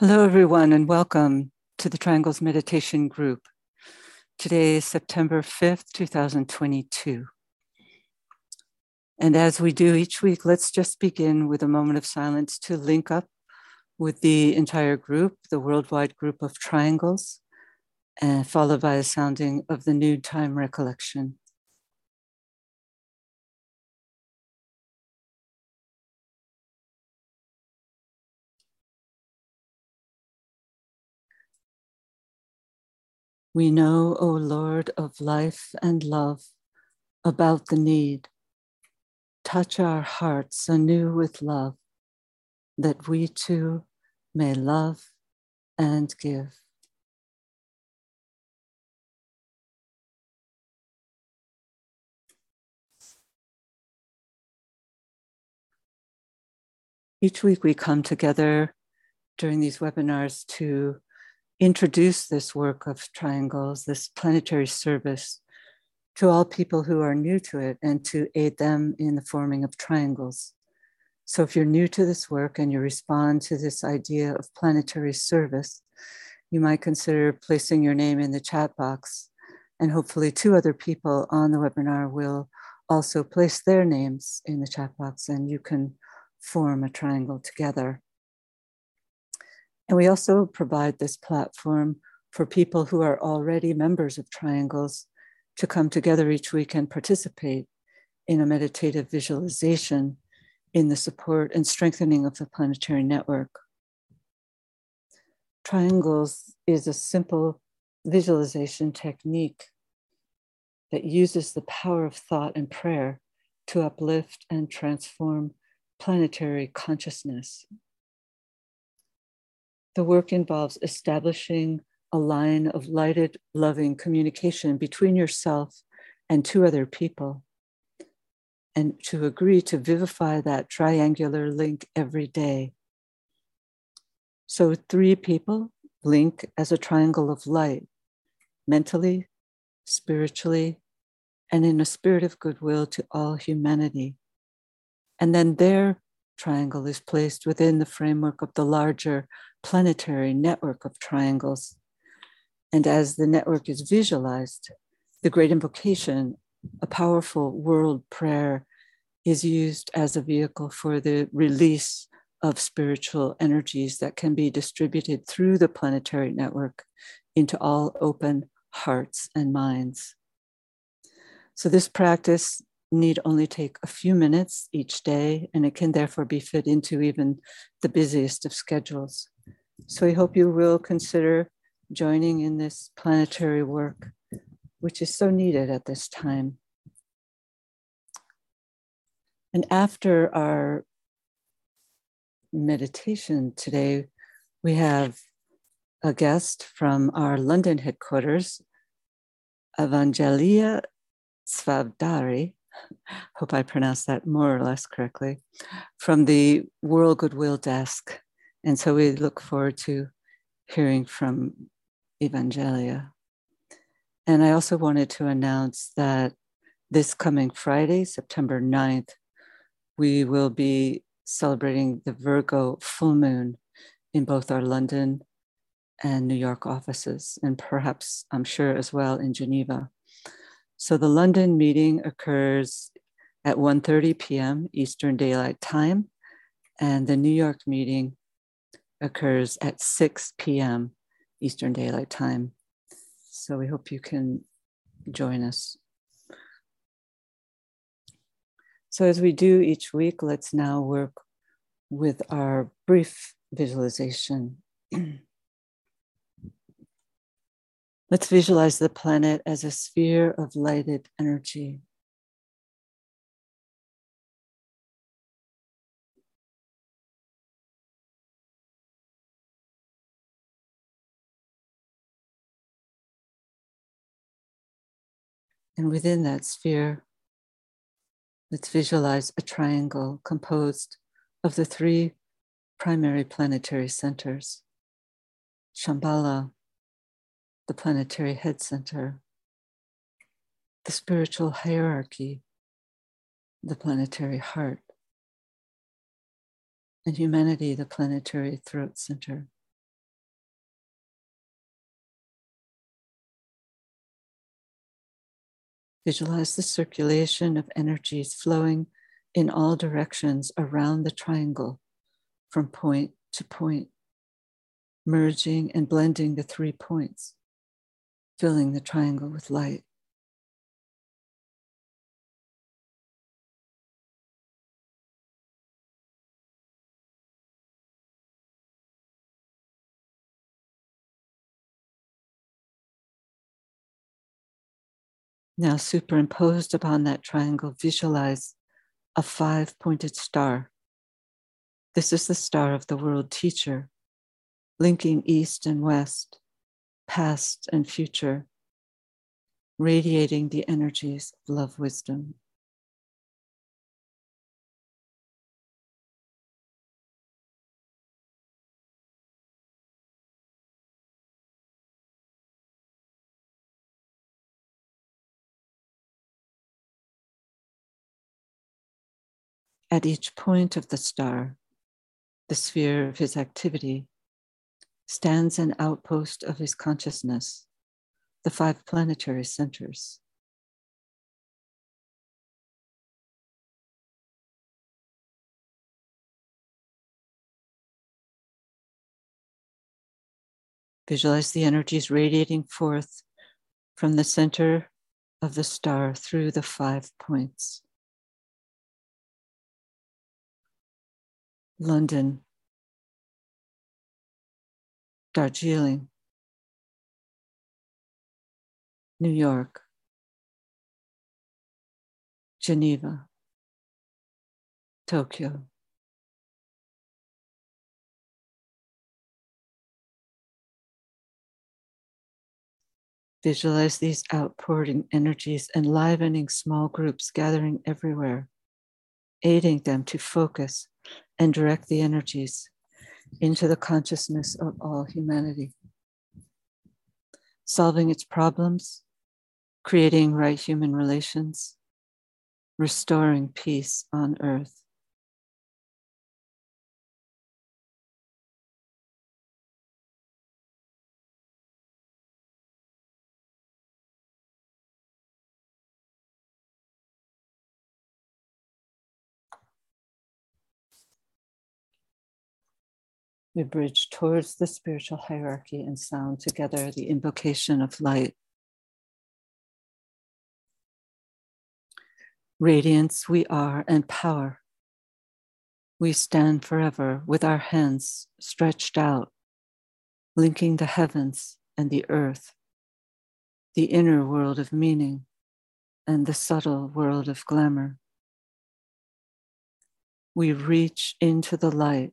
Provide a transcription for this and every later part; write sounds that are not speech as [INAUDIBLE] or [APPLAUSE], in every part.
Hello, everyone, and welcome to the Triangles Meditation Group. Today is September 5th, 2022. And as we do each week, let's just begin with a moment of silence to link up with the entire group, the worldwide group of triangles, and followed by a sounding of the New noontime recollection. We know, O Lord of life and love, about the need. Touch our hearts anew with love, that we too may love and give. Each week we come together during these webinars to introduce this work of triangles, this planetary service, to all people who are new to it and to aid them in the forming of triangles. So, if you're new to this work and you respond to this idea of planetary service, you might consider placing your name in the chat box. And hopefully, two other people on the webinar will also place their names in the chat box and you can form a triangle together. And we also provide this platform for people who are already members of triangles to come together each week and participate in a meditative visualization in the support and strengthening of the planetary network. Triangles is a simple visualization technique that uses the power of thought and prayer to uplift and transform planetary consciousness. The work involves establishing a line of lighted, loving communication between yourself and two other people, and to agree to vivify that triangular link every day. So, three people link as a triangle of light, mentally, spiritually, and in a spirit of goodwill to all humanity. And then their triangle is placed within the framework of the larger planetary network of triangles. And as the network is visualized, the great invocation, a powerful world prayer, is used as a vehicle for the release of spiritual energies that can be distributed through the planetary network into all open hearts and minds. So, this practice need only take a few minutes each day, and it can therefore be fit into even the busiest of schedules. So, I hope you will consider joining in this planetary work, which is so needed at this time. And after our meditation today, we have a guest from our London headquarters, Evangelia Svavdari, hope I pronounced that more or less correctly, from the World Goodwill Desk. And so we look forward to hearing from Evangelia. And I also wanted to announce that this coming Friday, September 9th, we will be celebrating the Virgo full moon in both our London and New York offices, and perhaps, I'm sure, as well in Geneva. So the London meeting occurs at 1:30 p.m. Eastern Daylight Time, and the New York meeting occurs at 6 p.m. Eastern Daylight Time. So we hope you can join us. So as we do each week, let's now work with our brief visualization. [CLEARS THROAT] Let's visualize the planet as a sphere of lighted energy. And within that sphere, let's visualize a triangle composed of the three primary planetary centers Shambhala, the planetary head center, the spiritual hierarchy, the planetary heart, and humanity, the planetary throat center. Visualize the circulation of energies flowing in all directions around the triangle from point to point, merging and blending the three points filling the triangle with light. Now, superimposed upon that triangle, visualize a five pointed star. This is the star of the world teacher, linking east and west, past and future, radiating the energies of love wisdom. At each point of the star, the sphere of his activity, stands an outpost of his consciousness, the five planetary centers. Visualize the energies radiating forth from the center of the star through the five points. London, Darjeeling, New York, Geneva, Tokyo. Visualize these outpouring energies enlivening small groups gathering everywhere, aiding them to focus and direct the energies into the consciousness of all humanity, solving its problems, creating right human relations, restoring peace on earth. We bridge towards the spiritual hierarchy and sound together the invocation of light. Radiance we are and power. We stand forever with our hands stretched out, linking the heavens and the earth, the inner world of meaning and the subtle world of glamour. We reach into the light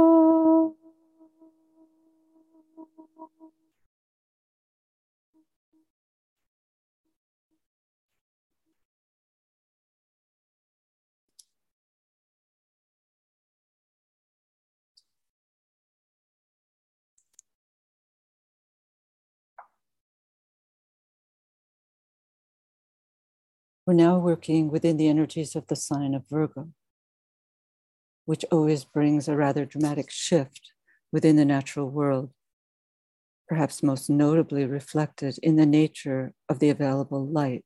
We're now working within the energies of the sign of Virgo, which always brings a rather dramatic shift within the natural world, perhaps most notably reflected in the nature of the available light.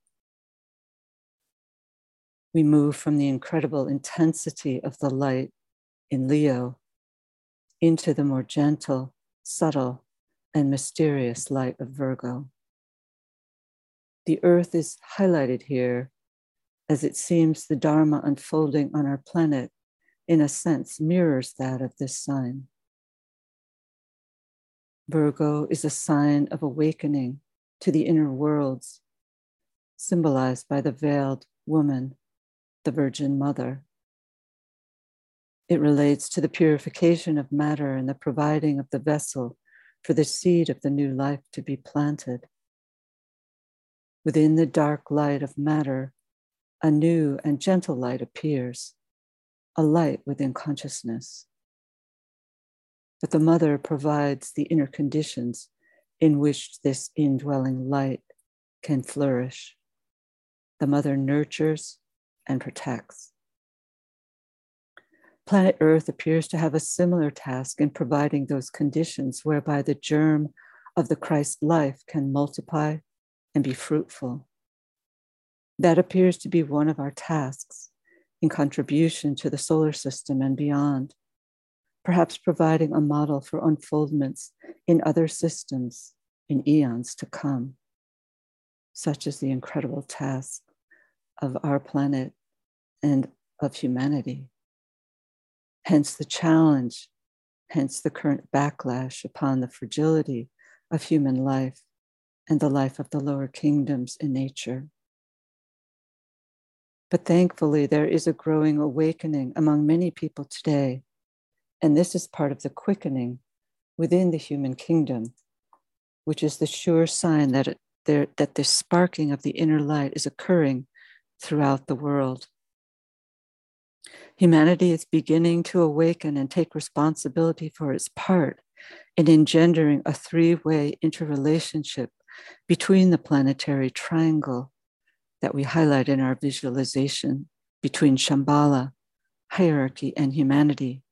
We move from the incredible intensity of the light in Leo into the more gentle, subtle, and mysterious light of Virgo the earth is highlighted here as it seems the Dharma unfolding on our planet, in a sense, mirrors that of this sign. Virgo is a sign of awakening to the inner worlds, symbolized by the veiled woman, the Virgin Mother. It relates to the purification of matter and the providing of the vessel for the seed of the new life to be planted. Within the dark light of matter, a new and gentle light appears, a light within consciousness. But the mother provides the inner conditions in which this indwelling light can flourish. The mother nurtures and protects. Planet Earth appears to have a similar task in providing those conditions whereby the germ of the Christ life can multiply and be fruitful. That appears to be one of our tasks in contribution to the solar system and beyond, perhaps providing a model for unfoldments in other systems in eons to come. Such is the incredible task of our planet and of humanity. Hence the challenge, hence the current backlash upon the fragility of human life and the life of the lower kingdoms in nature. But thankfully, there is a growing awakening among many people today. And this is part of the quickening within the human kingdom, which is the sure sign that, it, there, that the sparking of the inner light is occurring throughout the world. Humanity is beginning to awaken and take responsibility for its part in engendering a three way interrelationship between the planetary triangle that we highlight in our visualization between Shambhala, hierarchy, and humanity.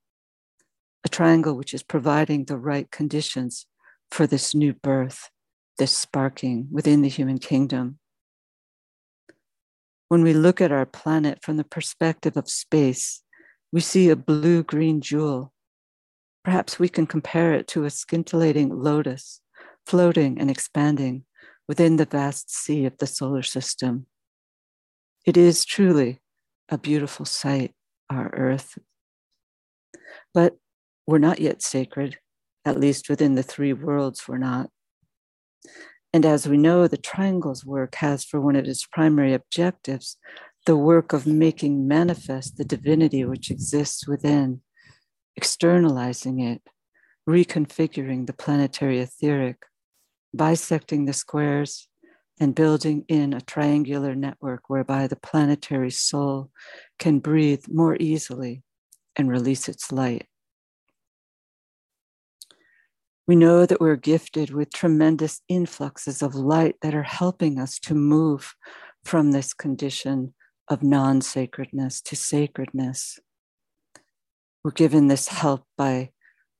A triangle which is providing the right conditions for this new birth, this sparking within the human kingdom. When we look at our planet from the perspective of space, we see a blue green jewel. Perhaps we can compare it to a scintillating lotus floating and expanding within the vast sea of the solar system. It is truly a beautiful sight, our Earth. But we're not yet sacred, at least within the three worlds, we're not. And as we know, the triangle's work has for one of its primary objectives the work of making manifest the divinity which exists within, externalizing it, reconfiguring the planetary etheric, bisecting the squares, and building in a triangular network whereby the planetary soul can breathe more easily and release its light. We know that we're gifted with tremendous influxes of light that are helping us to move from this condition of non sacredness to sacredness. We're given this help by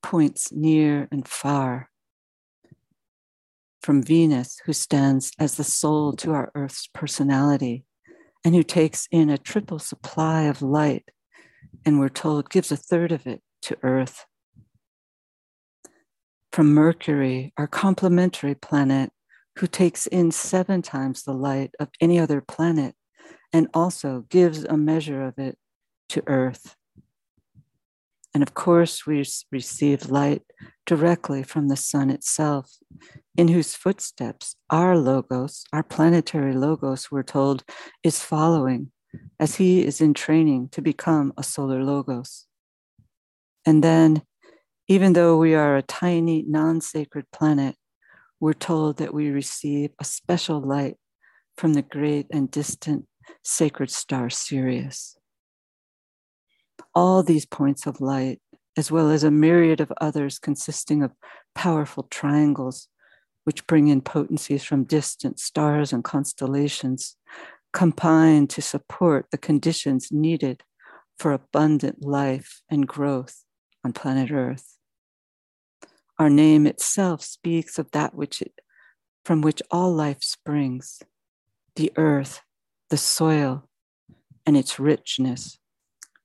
points near and far. From Venus, who stands as the soul to our Earth's personality and who takes in a triple supply of light, and we're told gives a third of it to Earth from Mercury, our complementary planet, who takes in seven times the light of any other planet and also gives a measure of it to Earth. And of course, we receive light directly from the sun itself, in whose footsteps our logos, our planetary logos, we're told, is following as he is in training to become a solar logos. And then even though we are a tiny, non sacred planet, we're told that we receive a special light from the great and distant sacred star Sirius. All these points of light, as well as a myriad of others consisting of powerful triangles, which bring in potencies from distant stars and constellations, combine to support the conditions needed for abundant life and growth on planet Earth. Our name itself speaks of that which it, from which all life springs the earth, the soil, and its richness,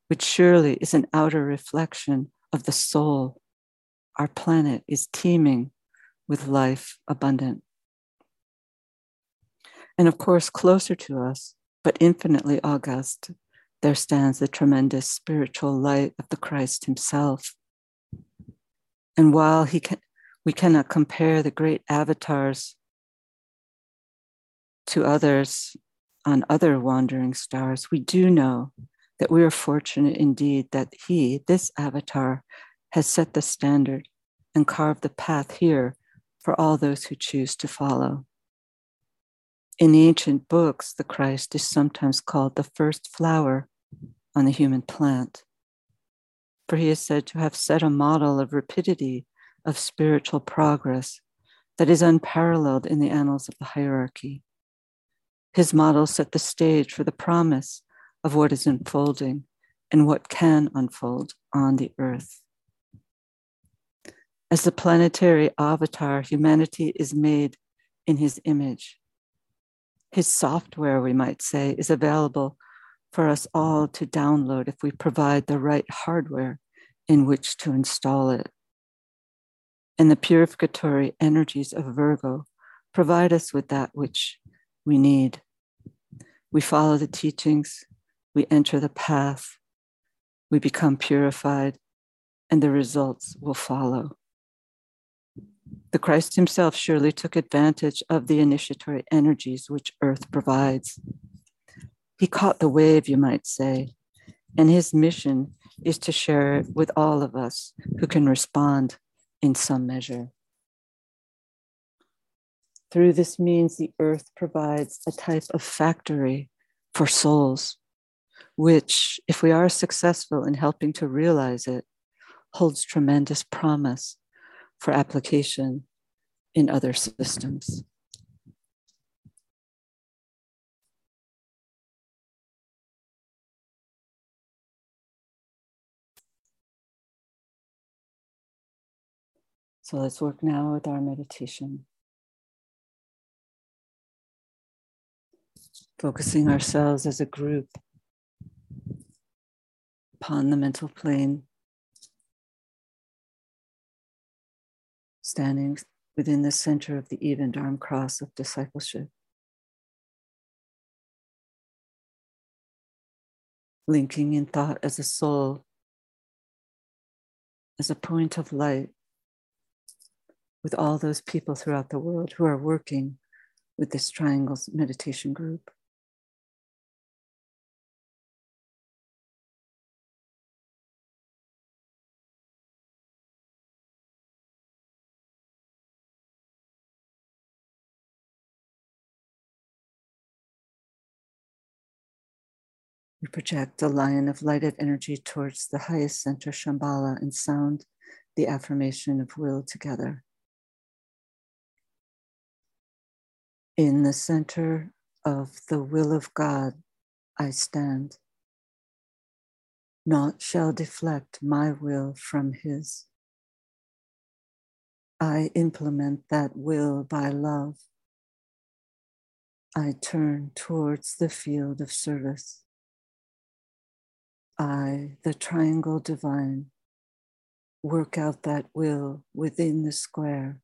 which surely is an outer reflection of the soul. Our planet is teeming with life abundant. And of course, closer to us, but infinitely august, there stands the tremendous spiritual light of the Christ Himself, and while he can, we cannot compare the great avatars to others on other wandering stars, we do know that we are fortunate indeed that he, this avatar, has set the standard and carved the path here for all those who choose to follow. In ancient books, the Christ is sometimes called the first flower on the human plant. for he is said to have set a model of rapidity of spiritual progress that is unparalleled in the annals of the hierarchy. His model set the stage for the promise of what is unfolding and what can unfold on the earth. As the planetary avatar, humanity is made in his image. His software, we might say, is available for us all to download if we provide the right hardware in which to install it. And the purificatory energies of Virgo provide us with that which we need. We follow the teachings, we enter the path, we become purified, and the results will follow. The Christ himself surely took advantage of the initiatory energies which earth provides. He caught the wave, you might say, and his mission is to share it with all of us who can respond in some measure. Through this means, the earth provides a type of factory for souls, which, if we are successful in helping to realize it, holds tremendous promise for application in other systems. So let's work now with our meditation. Focusing ourselves as a group upon the mental plane standing within the center of the even arm cross of discipleship. Linking in thought as a soul, as a point of light with all those people throughout the world who are working with this triangles meditation group. Project a line of lighted energy towards the highest center, Shambhala, and sound the affirmation of will together. In the center of the will of God, I stand. Naught shall deflect my will from His. I implement that will by love. I turn towards the field of service. I, the triangle divine, work out that will within the square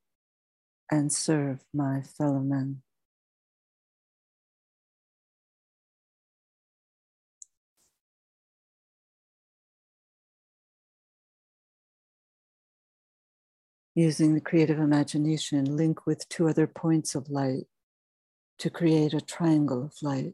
and serve my fellow men. Using the creative imagination, link with two other points of light to create a triangle of light.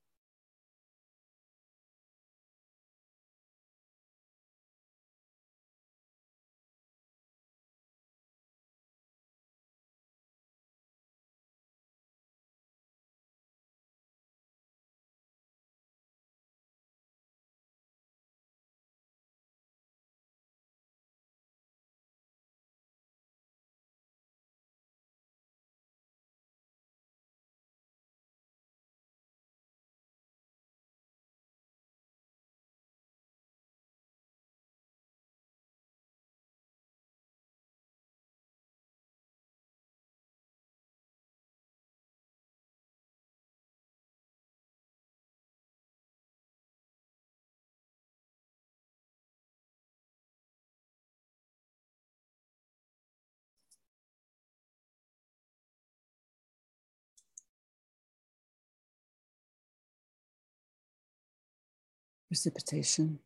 Precipitation.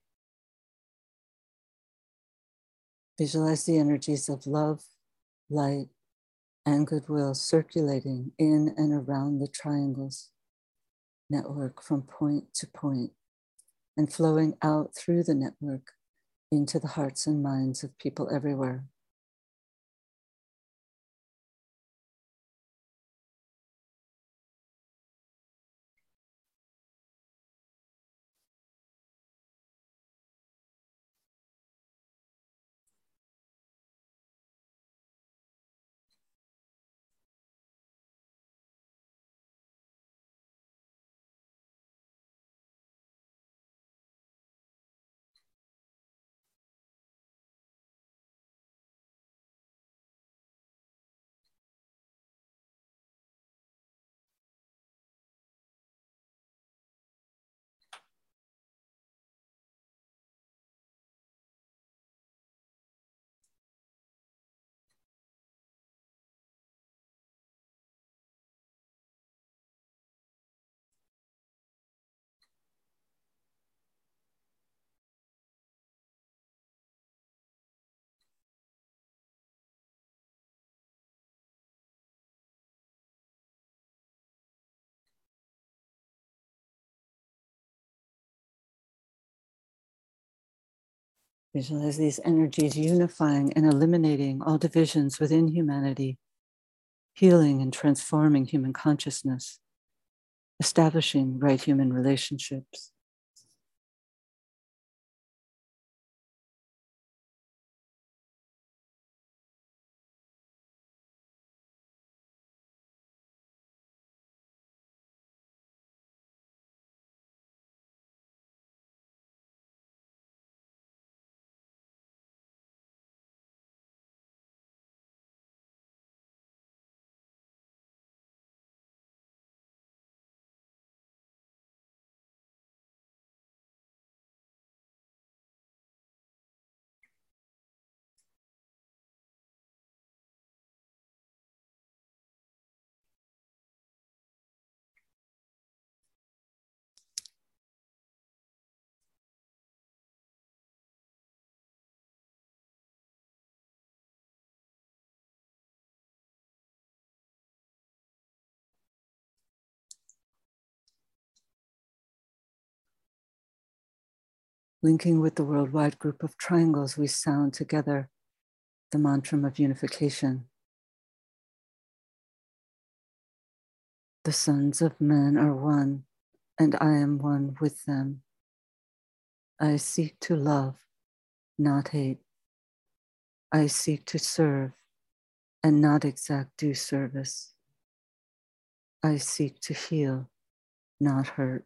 Visualize the energies of love, light, and goodwill circulating in and around the triangles network from point to point and flowing out through the network into the hearts and minds of people everywhere. Visualize these energies unifying and eliminating all divisions within humanity, healing and transforming human consciousness, establishing right human relationships. Linking with the worldwide group of triangles, we sound together the mantra of unification. The sons of men are one, and I am one with them. I seek to love, not hate. I seek to serve and not exact due service. I seek to heal, not hurt.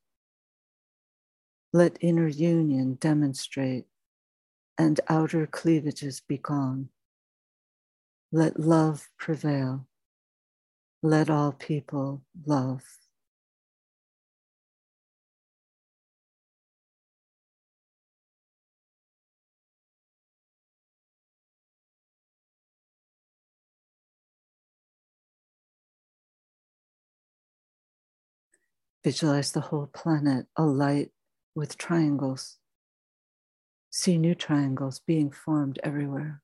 let inner union demonstrate and outer cleavages be gone. Let love prevail. Let all people love. Visualize the whole planet alight with triangles. See new triangles being formed everywhere.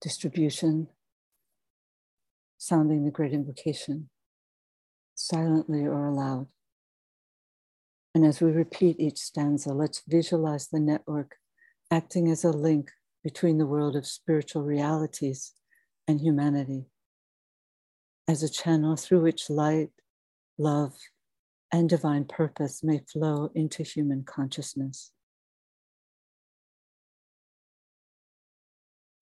Distribution, sounding the great invocation, silently or aloud. And as we repeat each stanza, let's visualize the network acting as a link between the world of spiritual realities and humanity, as a channel through which light, love, and divine purpose may flow into human consciousness.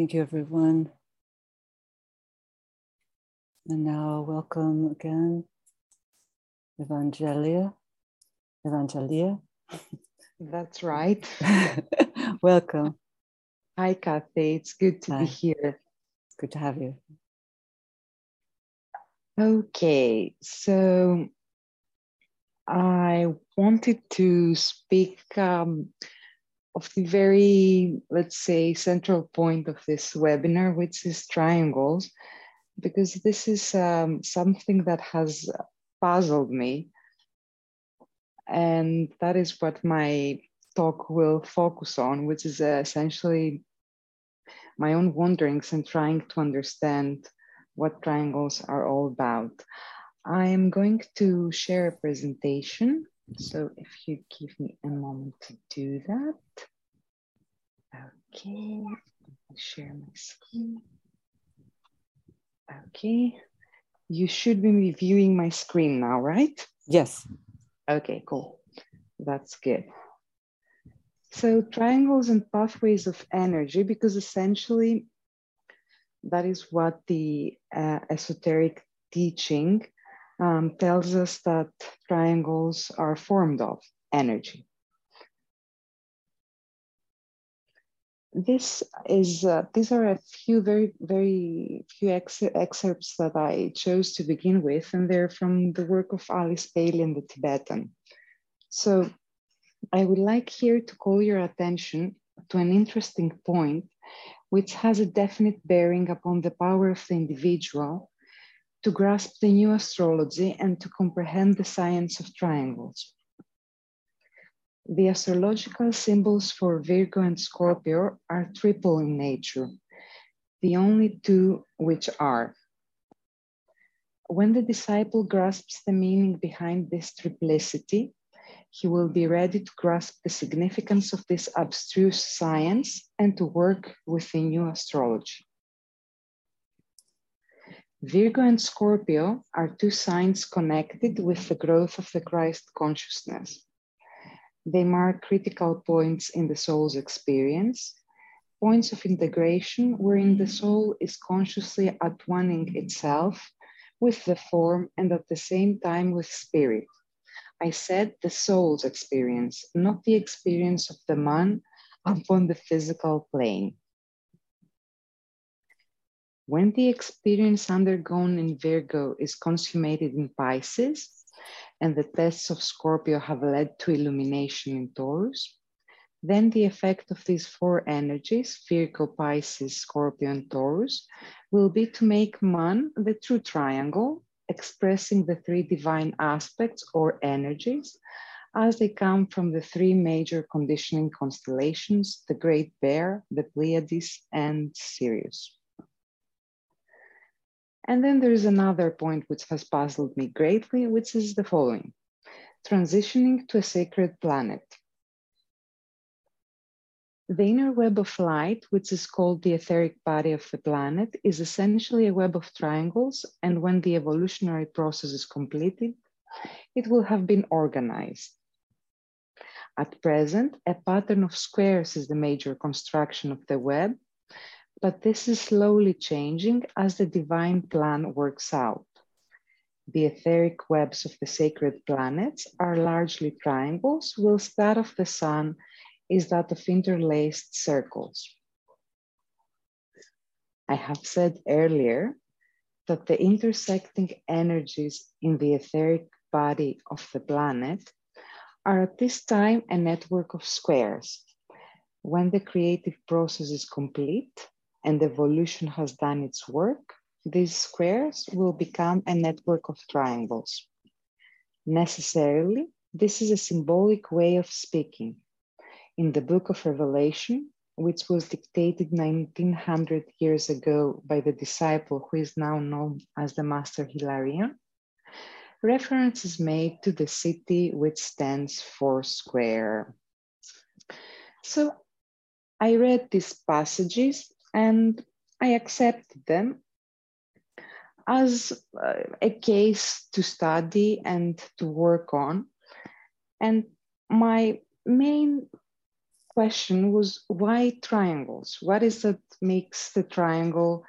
Thank you, everyone. And now, welcome again, Evangelia. Evangelia. That's right. [LAUGHS] welcome. Hi, Kathy. It's good to Hi. be here. Good to have you. Okay, so I wanted to speak um, of the very, let's say, central point of this webinar, which is triangles, because this is um, something that has puzzled me. And that is what my talk will focus on, which is uh, essentially my own wanderings and trying to understand what triangles are all about. I am going to share a presentation. So if you give me a moment to do that. Okay, share my screen. Okay, you should be reviewing my screen now, right? Yes. Okay, cool. That's good. So triangles and pathways of energy, because essentially that is what the uh, esoteric teaching um, tells us that triangles are formed of energy. This is, uh, these are a few very, very few ex excerpts that I chose to begin with, and they're from the work of Alice Bailey in the Tibetan. So I would like here to call your attention to an interesting point, which has a definite bearing upon the power of the individual to grasp the new astrology and to comprehend the science of triangles. The astrological symbols for Virgo and Scorpio are triple in nature, the only two which are. When the disciple grasps the meaning behind this triplicity, he will be ready to grasp the significance of this abstruse science and to work with the new astrology. Virgo and Scorpio are two signs connected with the growth of the Christ consciousness. They mark critical points in the soul's experience, points of integration wherein the soul is consciously at itself with the form and at the same time with spirit. I said the soul's experience, not the experience of the man upon the physical plane. When the experience undergone in Virgo is consummated in Pisces, and the tests of Scorpio have led to illumination in Taurus, then the effect of these four energies, Virgo, Pisces, Scorpio, and Taurus, will be to make man the true triangle expressing the three divine aspects or energies as they come from the three major conditioning constellations, the Great Bear, the Pleiades, and Sirius. And then there is another point which has puzzled me greatly, which is the following. Transitioning to a sacred planet. The inner web of light, which is called the etheric body of the planet, is essentially a web of triangles, and when the evolutionary process is completed, it will have been organized. At present, a pattern of squares is the major construction of the web, but this is slowly changing as the divine plan works out. The etheric webs of the sacred planets are largely triangles, whilst that of the sun is that of interlaced circles. I have said earlier that the intersecting energies in the etheric body of the planet are at this time a network of squares. When the creative process is complete and evolution has done its work, these squares will become a network of triangles. Necessarily, this is a symbolic way of speaking in the book of Revelation, which was dictated 1900 years ago by the disciple who is now known as the Master Hilarion, reference is made to the city which stands for square. So I read these passages and I accepted them as uh, a case to study and to work on. And my main question was why triangles? What is that makes the triangle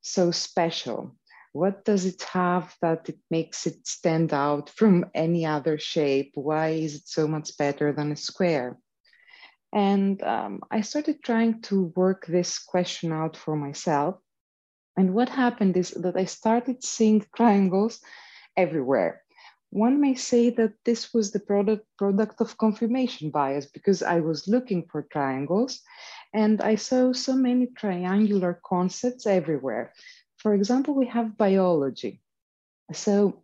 so special? What does it have that it makes it stand out from any other shape? Why is it so much better than a square? And um, I started trying to work this question out for myself. And what happened is that I started seeing [LAUGHS] triangles everywhere one may say that this was the product, product of confirmation bias because I was looking for triangles and I saw so many triangular concepts everywhere. For example, we have biology. So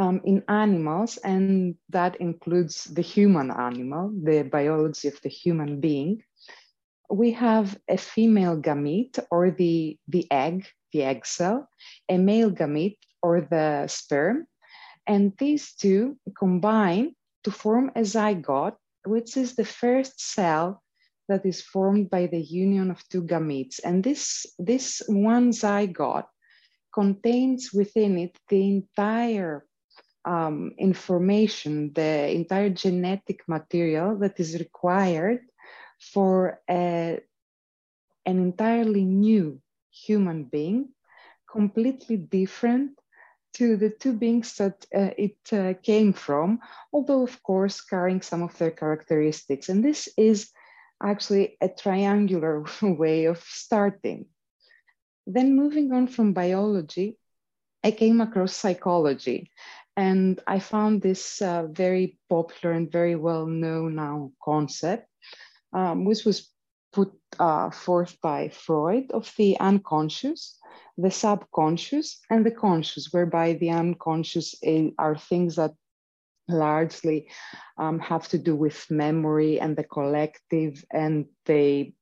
um, in animals, and that includes the human animal, the biology of the human being, we have a female gamete or the, the egg, the egg cell, a male gamete or the sperm, and these two combine to form a zygote, which is the first cell that is formed by the union of two gametes. And this, this one zygote contains within it the entire um, information, the entire genetic material that is required for a, an entirely new human being, completely different to the two beings that uh, it uh, came from, although of course carrying some of their characteristics. And this is actually a triangular [LAUGHS] way of starting. Then moving on from biology, I came across psychology. And I found this uh, very popular and very well known now concept, um, which was put uh, forth by Freud of the unconscious, the subconscious, and the conscious, whereby the unconscious are things that largely um, have to do with memory and the collective, and they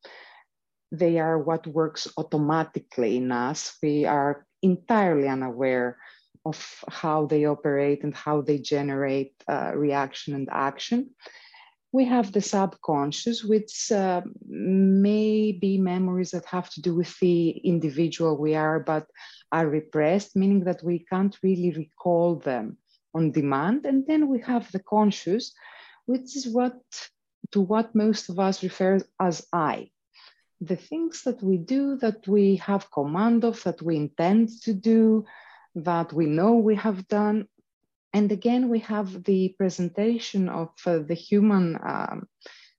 they are what works automatically in us. We are entirely unaware of how they operate and how they generate uh, reaction and action. We have the subconscious, which uh, may be memories that have to do with the individual we are, but are repressed, meaning that we can't really recall them on demand. And then we have the conscious, which is what to what most of us refer as I. The things that we do, that we have command of, that we intend to do, that we know we have done, and again, we have the presentation of uh, the human, um,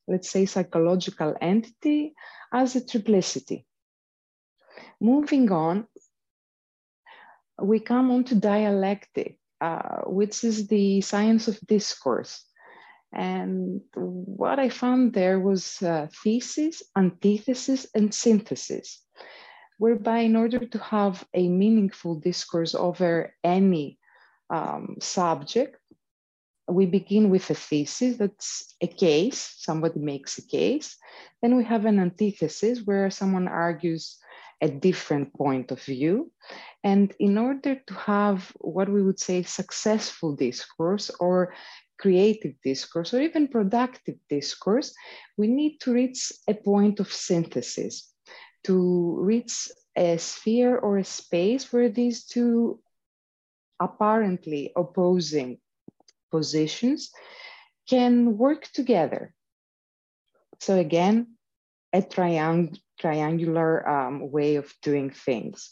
let's say, psychological entity as a triplicity. Moving on, we come on to dialectic, uh, which is the science of discourse. And what I found there was uh, thesis, antithesis, and synthesis, whereby in order to have a meaningful discourse over any um, subject, we begin with a thesis that's a case, somebody makes a case. Then we have an antithesis where someone argues a different point of view. And in order to have what we would say successful discourse or creative discourse or even productive discourse, we need to reach a point of synthesis, to reach a sphere or a space where these two apparently opposing positions can work together. So again, a triang triangular um, way of doing things.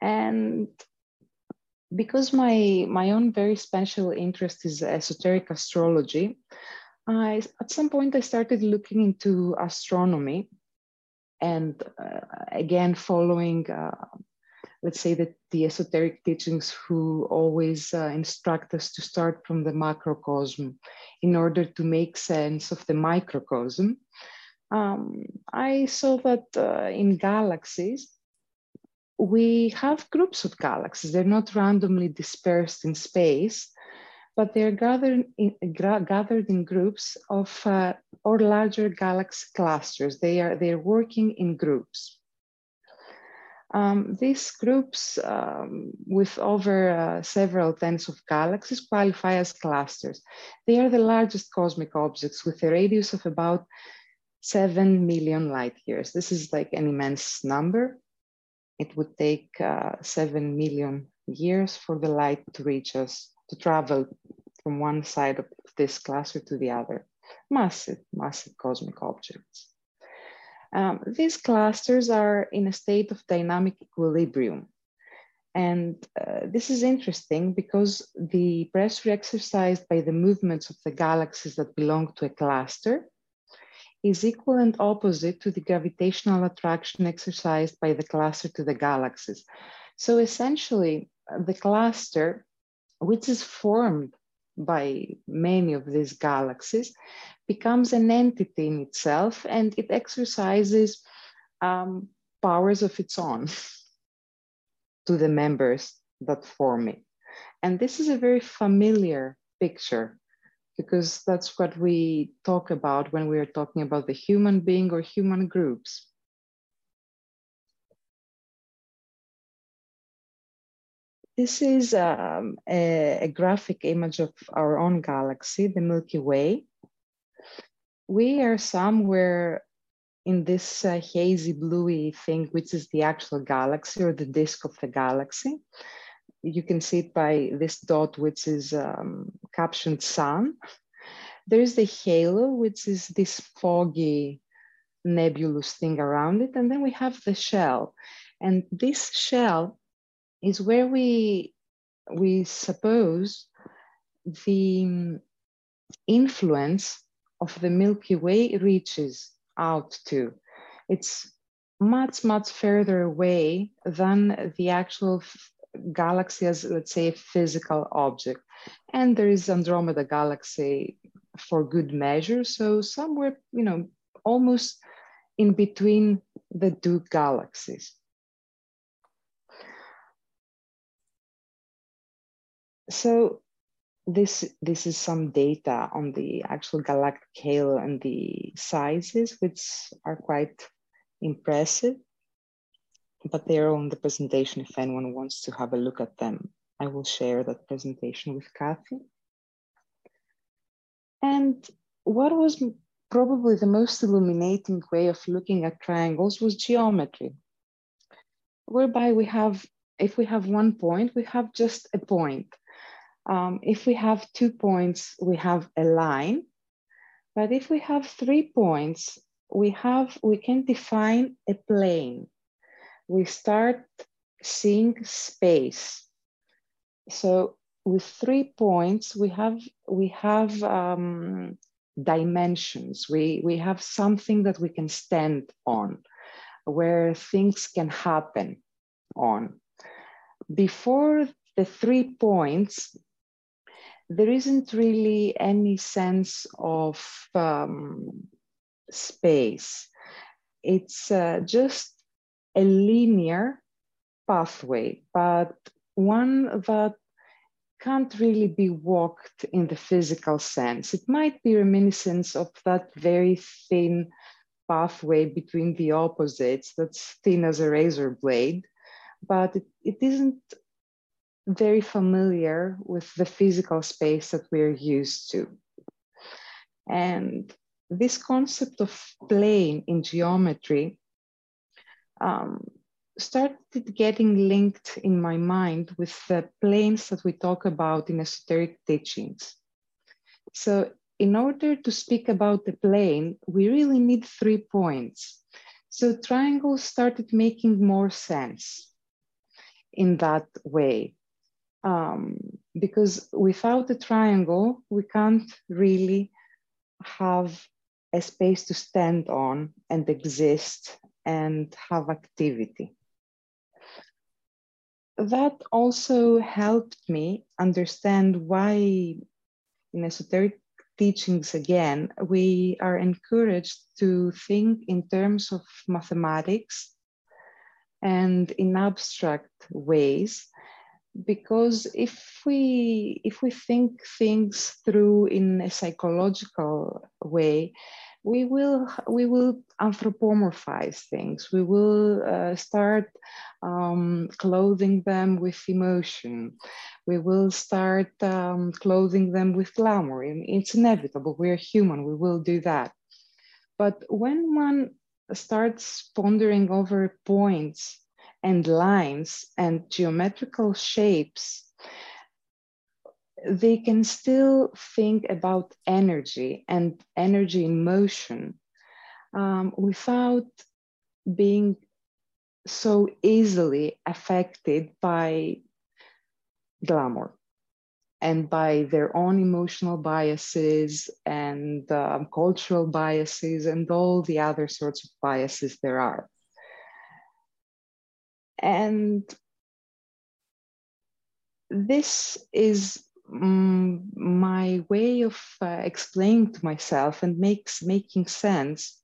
And because my, my own very special interest is esoteric astrology, I, at some point I started looking into astronomy and uh, again, following uh, let's say that the esoteric teachings who always uh, instruct us to start from the macrocosm in order to make sense of the microcosm. Um, I saw that uh, in galaxies, we have groups of galaxies. They're not randomly dispersed in space, but they're gathered in, gathered in groups of uh, or larger galaxy clusters. They are they're working in groups. Um, these groups um, with over uh, several tens of galaxies qualify as clusters. They are the largest cosmic objects with a radius of about 7 million light years. This is like an immense number. It would take uh, 7 million years for the light to reach us, to travel from one side of this cluster to the other. Massive, massive cosmic objects. Um, these clusters are in a state of dynamic equilibrium. And uh, this is interesting because the pressure exercised by the movements of the galaxies that belong to a cluster is equal and opposite to the gravitational attraction exercised by the cluster to the galaxies. So essentially, the cluster, which is formed by many of these galaxies, becomes an entity in itself and it exercises um, powers of its own [LAUGHS] to the members that form it. And this is a very familiar picture because that's what we talk about when we are talking about the human being or human groups. This is um, a, a, graphic image of our own galaxy, the Milky Way. We are somewhere in this uh, hazy bluey thing, which is the actual galaxy or the disk of the galaxy. You can see it by this dot, which is um, captioned sun. There's the halo, which is this foggy nebulous thing around it. And then we have the shell. And this shell is where we we suppose the um, influence of the Milky Way reaches out to. It's much, much further away than the actual galaxy as, let's say, a physical object. And there is Andromeda galaxy for good measure. So somewhere, you know, almost in between the two galaxies. So this, this is some data on the actual galactic halo and the sizes, which are quite impressive, but they're on the presentation if anyone wants to have a look at them. I will share that presentation with Kathy. And what was probably the most illuminating way of looking at triangles was geometry, whereby we have, if we have one point, we have just a point. Um, if we have two points, we have a line. But if we have three points, we have we can define a plane. We start seeing space. So with three points, we have we have um, dimensions. We we have something that we can stand on, where things can happen on. Before the three points, there isn't really any sense of um, space. It's uh, just a linear pathway, but one that can't really be walked in the physical sense. It might be reminiscence of that very thin pathway between the opposites that's thin as a razor blade, but it, it isn't very familiar with the physical space that we're used to. And this concept of plane in geometry um, started getting linked in my mind with the planes that we talk about in esoteric teachings. So in order to speak about the plane, we really need three points. So triangles started making more sense in that way um, because without a triangle, we can't really have a space to stand on and exist and have activity. That also helped me understand why in esoteric teachings again, we are encouraged to think in terms of mathematics and in abstract ways because if we if we think things through in a psychological way we will we will anthropomorphize things. We will uh, start um, clothing them with emotion. We will start um, clothing them with glamour. It's inevitable. We're human. We will do that. But when one starts pondering over points and lines and geometrical shapes, they can still think about energy and energy in motion um, without being so easily affected by glamour and by their own emotional biases and um, cultural biases and all the other sorts of biases there are. And this is um, my way of uh, explaining to myself and makes making sense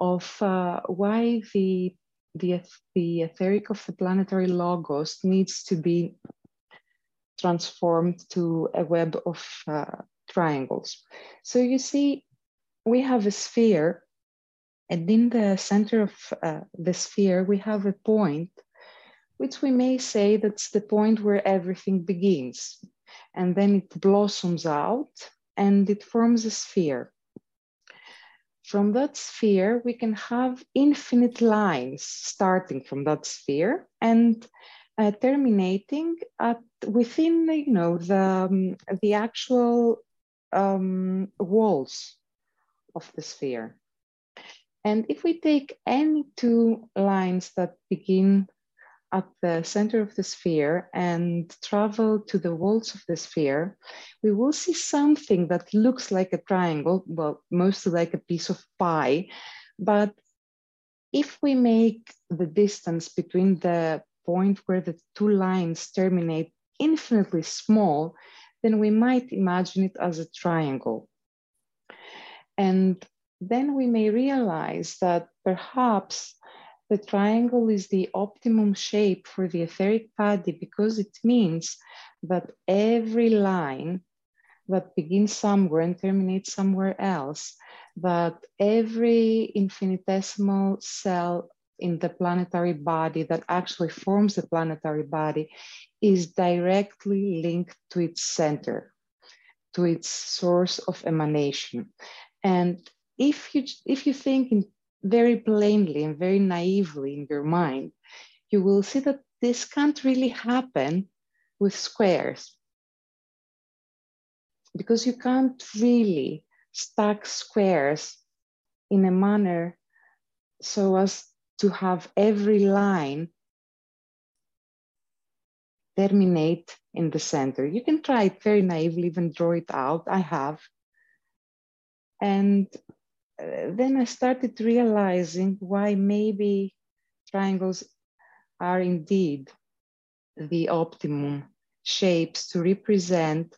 of uh, why the, the, the etheric of the planetary logos needs to be transformed to a web of uh, triangles. So you see, we have a sphere, and in the center of uh, the sphere, we have a point, which we may say that's the point where everything begins. And then it blossoms out and it forms a sphere. From that sphere, we can have infinite lines starting from that sphere and uh, terminating at within, you know, the, um, the actual um, walls of the sphere. And if we take any two lines that begin at the center of the sphere and travel to the walls of the sphere, we will see something that looks like a triangle, well, mostly like a piece of pie. But if we make the distance between the point where the two lines terminate infinitely small, then we might imagine it as a triangle. And then we may realize that perhaps the triangle is the optimum shape for the etheric body because it means that every line that begins somewhere and terminates somewhere else, that every infinitesimal cell in the planetary body that actually forms the planetary body is directly linked to its center, to its source of emanation. And if you, if you think in very plainly and very naively in your mind, you will see that this can't really happen with squares. Because you can't really stack squares in a manner so as to have every line terminate in the center. You can try it very naively, even draw it out. I have. And then I started realizing why maybe triangles are indeed the optimum shapes to represent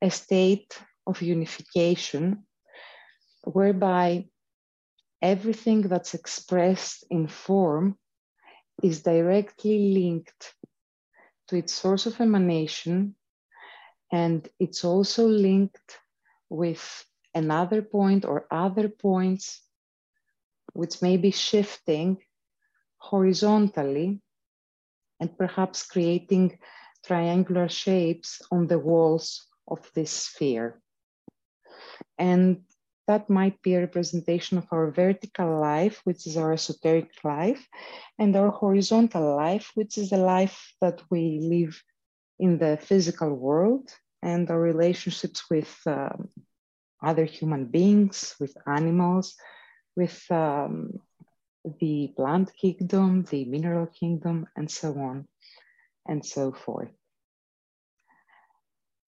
a state of unification whereby everything that's expressed in form is directly linked to its source of emanation and it's also linked with another point or other points which may be shifting horizontally and perhaps creating triangular shapes on the walls of this sphere. And that might be a representation of our vertical life, which is our esoteric life, and our horizontal life, which is the life that we live in the physical world and our relationships with um, other human beings, with animals, with um, the plant kingdom, the mineral kingdom, and so on and so forth.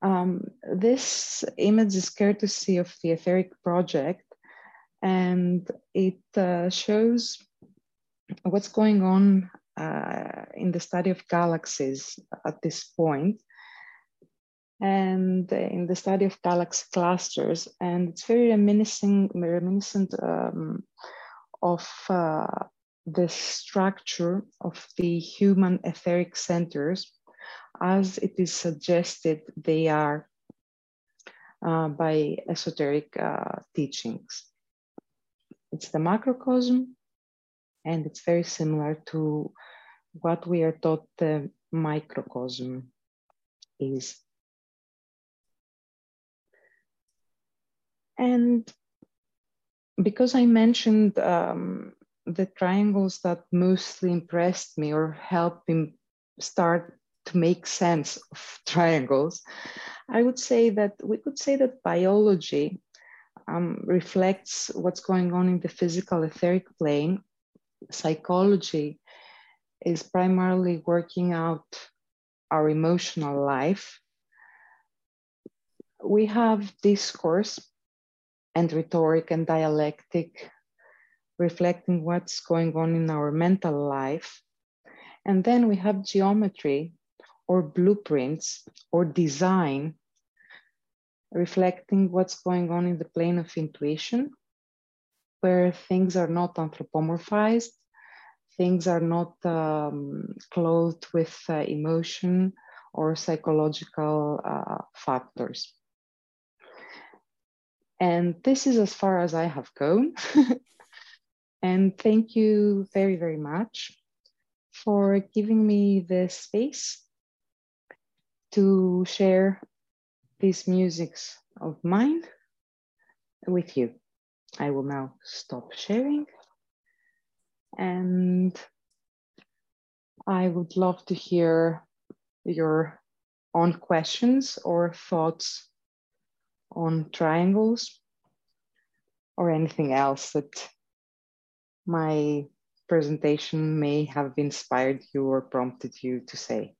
Um, this image is courtesy of the Etheric Project, and it uh, shows what's going on uh, in the study of galaxies at this point and in the study of galaxy clusters. And it's very reminiscent, reminiscent um, of uh, the structure of the human etheric centers as it is suggested they are uh, by esoteric uh, teachings. It's the macrocosm, and it's very similar to what we are taught the microcosm is. And because I mentioned um, the triangles that mostly impressed me or helped me start to make sense of [LAUGHS] triangles, I would say that we could say that biology um, reflects what's going on in the physical etheric plane. Psychology is primarily working out our emotional life. We have discourse and rhetoric and dialectic reflecting what's going on in our mental life. And then we have geometry or blueprints or design reflecting what's going on in the plane of intuition, where things are not anthropomorphized, things are not um, clothed with uh, emotion or psychological uh, factors. And this is as far as I have gone. [LAUGHS] and thank you very, very much for giving me the space to share these musics of mine with you. I will now stop sharing and I would love to hear your own questions or thoughts on triangles or anything else that my presentation may have inspired you or prompted you to say.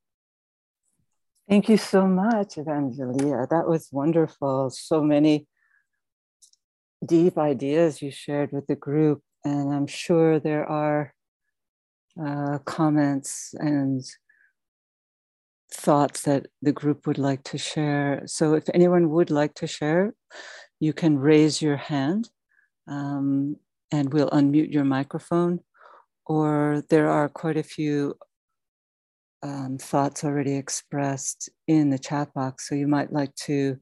Thank you so much, Evangelia. That was wonderful. So many deep ideas you shared with the group. And I'm sure there are uh, comments and thoughts that the group would like to share. So if anyone would like to share, you can raise your hand um, and we'll unmute your microphone. Or there are quite a few um, thoughts already expressed in the chat box. So you might like to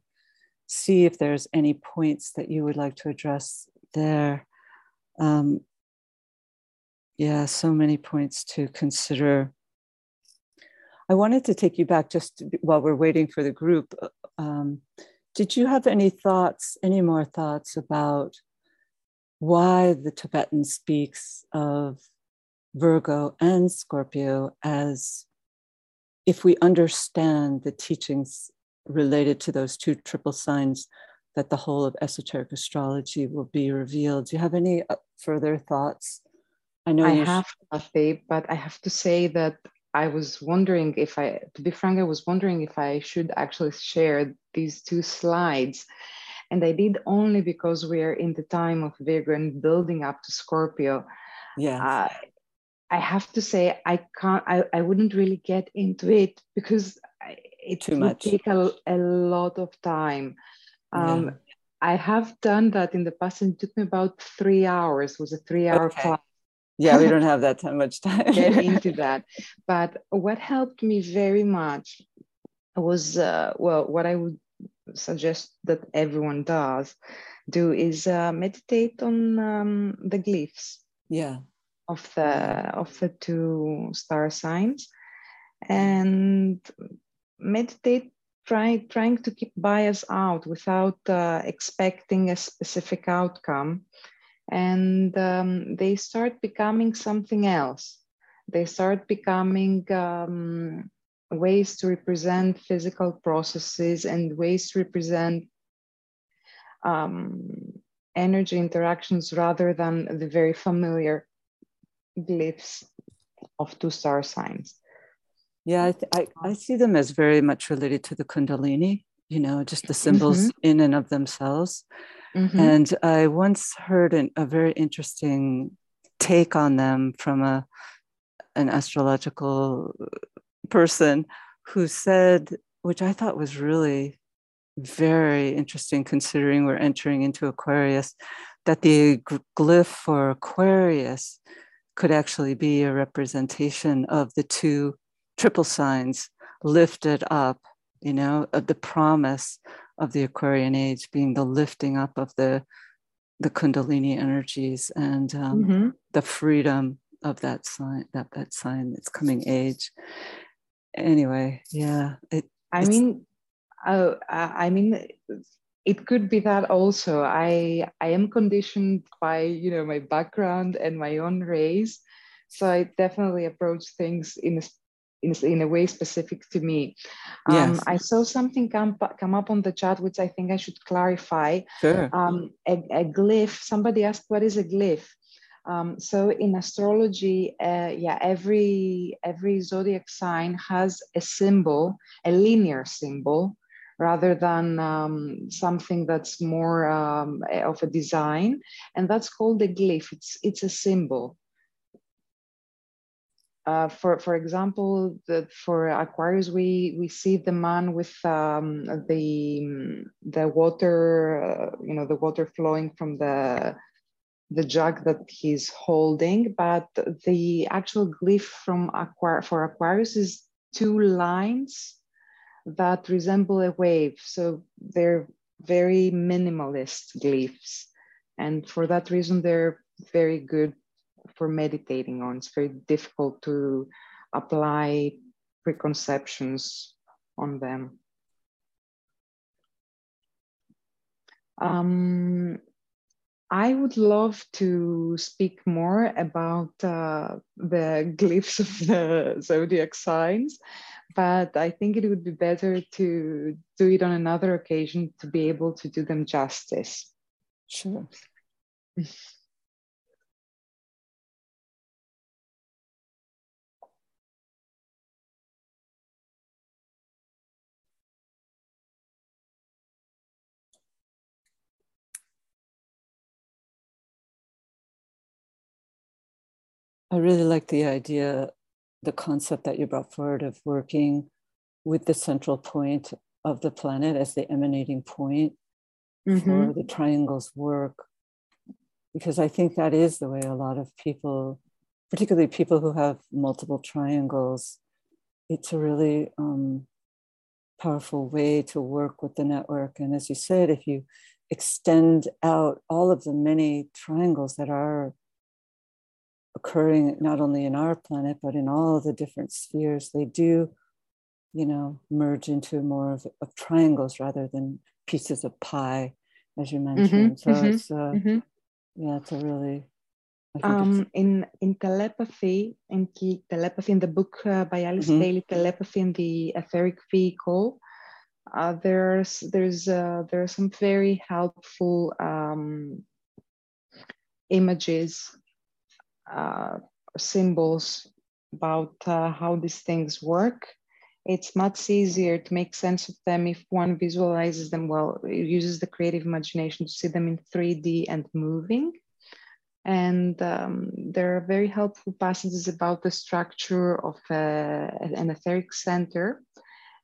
see if there's any points that you would like to address there. Um, yeah, so many points to consider. I wanted to take you back just while we're waiting for the group. Um, did you have any thoughts, any more thoughts about why the Tibetan speaks of Virgo and Scorpio as if we understand the teachings related to those two triple signs, that the whole of esoteric astrology will be revealed. Do you have any uh, further thoughts? I know I have, sh- but I have to say that I was wondering if I, to be frank, I was wondering if I should actually share these two slides. And I did only because we are in the time of Virgo and building up to Scorpio. Yeah. Uh, I have to say I can't. I, I wouldn't really get into it because it Too would much. take a, a lot of time. Um, yeah. I have done that in the past, and it took me about three hours. It was a three-hour okay. class. Yeah, we [LAUGHS] don't have that much time. get [LAUGHS] into that. But what helped me very much was uh, well, what I would suggest that everyone does do is uh, meditate on um, the glyphs. Yeah. Of the of the two star signs, and meditate try, trying to keep bias out without uh, expecting a specific outcome. And um, they start becoming something else. They start becoming um, ways to represent physical processes and ways to represent um, energy interactions rather than the very familiar glyphs of two star signs. Yeah, I, th- I, I, see them as very much related to the Kundalini, you know, just the symbols mm-hmm. in and of themselves. Mm-hmm. And I once heard an, a very interesting take on them from a, an astrological person who said, which I thought was really very interesting considering we're entering into Aquarius, that the glyph for Aquarius could actually be a representation of the two triple signs lifted up, you know, of the promise of the Aquarian age being the lifting up of the the Kundalini energies and um, mm-hmm. the freedom of that sign, that that sign, that's coming age. Anyway, yeah. It, I mean, uh, I mean, it could be that also. I I am conditioned by you know my background and my own race, so I definitely approach things in a in, in a way specific to me. Um, yes. I saw something come, come up on the chat, which I think I should clarify. Sure. Um, a, a, glyph, somebody asked, what is a glyph? Um, so in astrology, uh, yeah, every every zodiac sign has a symbol, a linear symbol, rather than um, something that's more um, of a design, and that's called a glyph. It's it's a symbol. Uh, for for example, the, for Aquarius, we we see the man with um, the the water, uh, you know, the water flowing from the the jug that he's holding, but the actual glyph from Aquar for Aquarius is two lines that resemble a wave. So they're very minimalist glyphs. And for that reason, they're very good for meditating on. It's very difficult to apply preconceptions on them. Um, I would love to speak more about uh, the glyphs of the [LAUGHS] zodiac signs, but I think it would be better to do it on another occasion to be able to do them justice. Sure. [LAUGHS] I really like the idea, the concept that you brought forward of working with the central point of the planet as the emanating point mm-hmm. for the triangles work. Because I think that is the way a lot of people, particularly people who have multiple triangles, it's a really um, powerful way to work with the network. And as you said, if you extend out all of the many triangles that are occurring not only in our planet but in all the different spheres they do you know merge into more of, of triangles rather than pieces of pie as you mm-hmm, mentioned mm-hmm, so mm-hmm, it's uh, mm-hmm. yeah it's a really um, in in telepathy in telepathy in the book uh, by Alice mm-hmm. Bailey telepathy in the etheric vehicle uh, there's there's uh, there are some very helpful um, images uh, symbols about uh, how these things work. It's much easier to make sense of them if one visualizes them well, it uses the creative imagination to see them in 3D and moving. And um, there are very helpful passages about the structure of uh, an etheric center.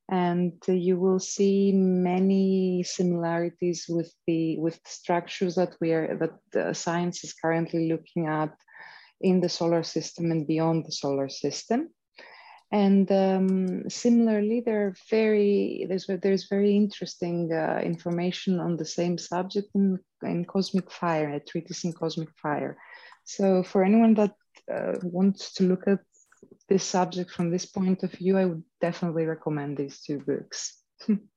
And you will see many similarities with the with structures that we are that science is currently looking at in the solar system and beyond the solar system. And um, similarly, there are very there's there's very interesting uh, information on the same subject in, in Cosmic Fire, a treatise in Cosmic Fire. So for anyone that uh, wants to look at this subject from this point of view, I would definitely recommend these two books. [LAUGHS]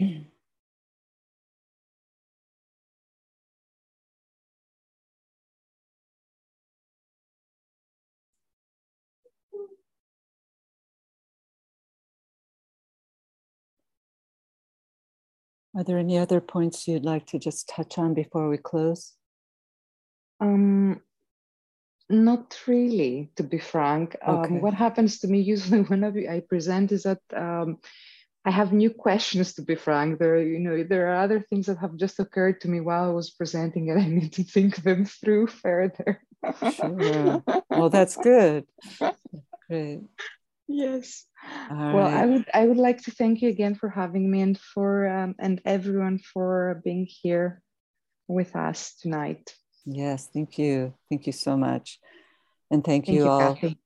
[CLEARS THROAT] Are there any other points you'd like to just touch on before we close? Um, not really, to be frank. Um, okay. Um, what happens to me usually [LAUGHS] when I present is that um, I have new questions to be frank. There, you know, there are other things that have just occurred to me while I was presenting, and [LAUGHS] I need to think them through further. sure. [LAUGHS] Well, that's good. Great. Yes. All well, right. I would I would like to thank you again for having me and for um, and everyone for being here with us tonight. Yes, thank you. Thank you so much. And thank, thank you, you, all. Kathy.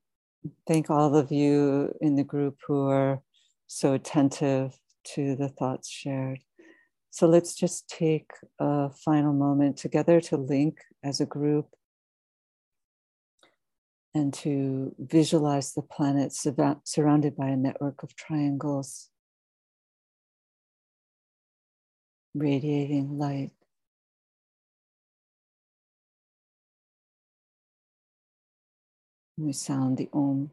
Thank all of you in the group who are so attentive to the thoughts shared. So let's just take a final moment together to link as a group and to visualize the planet surrounded by a network of triangles, radiating light. We sound the Om.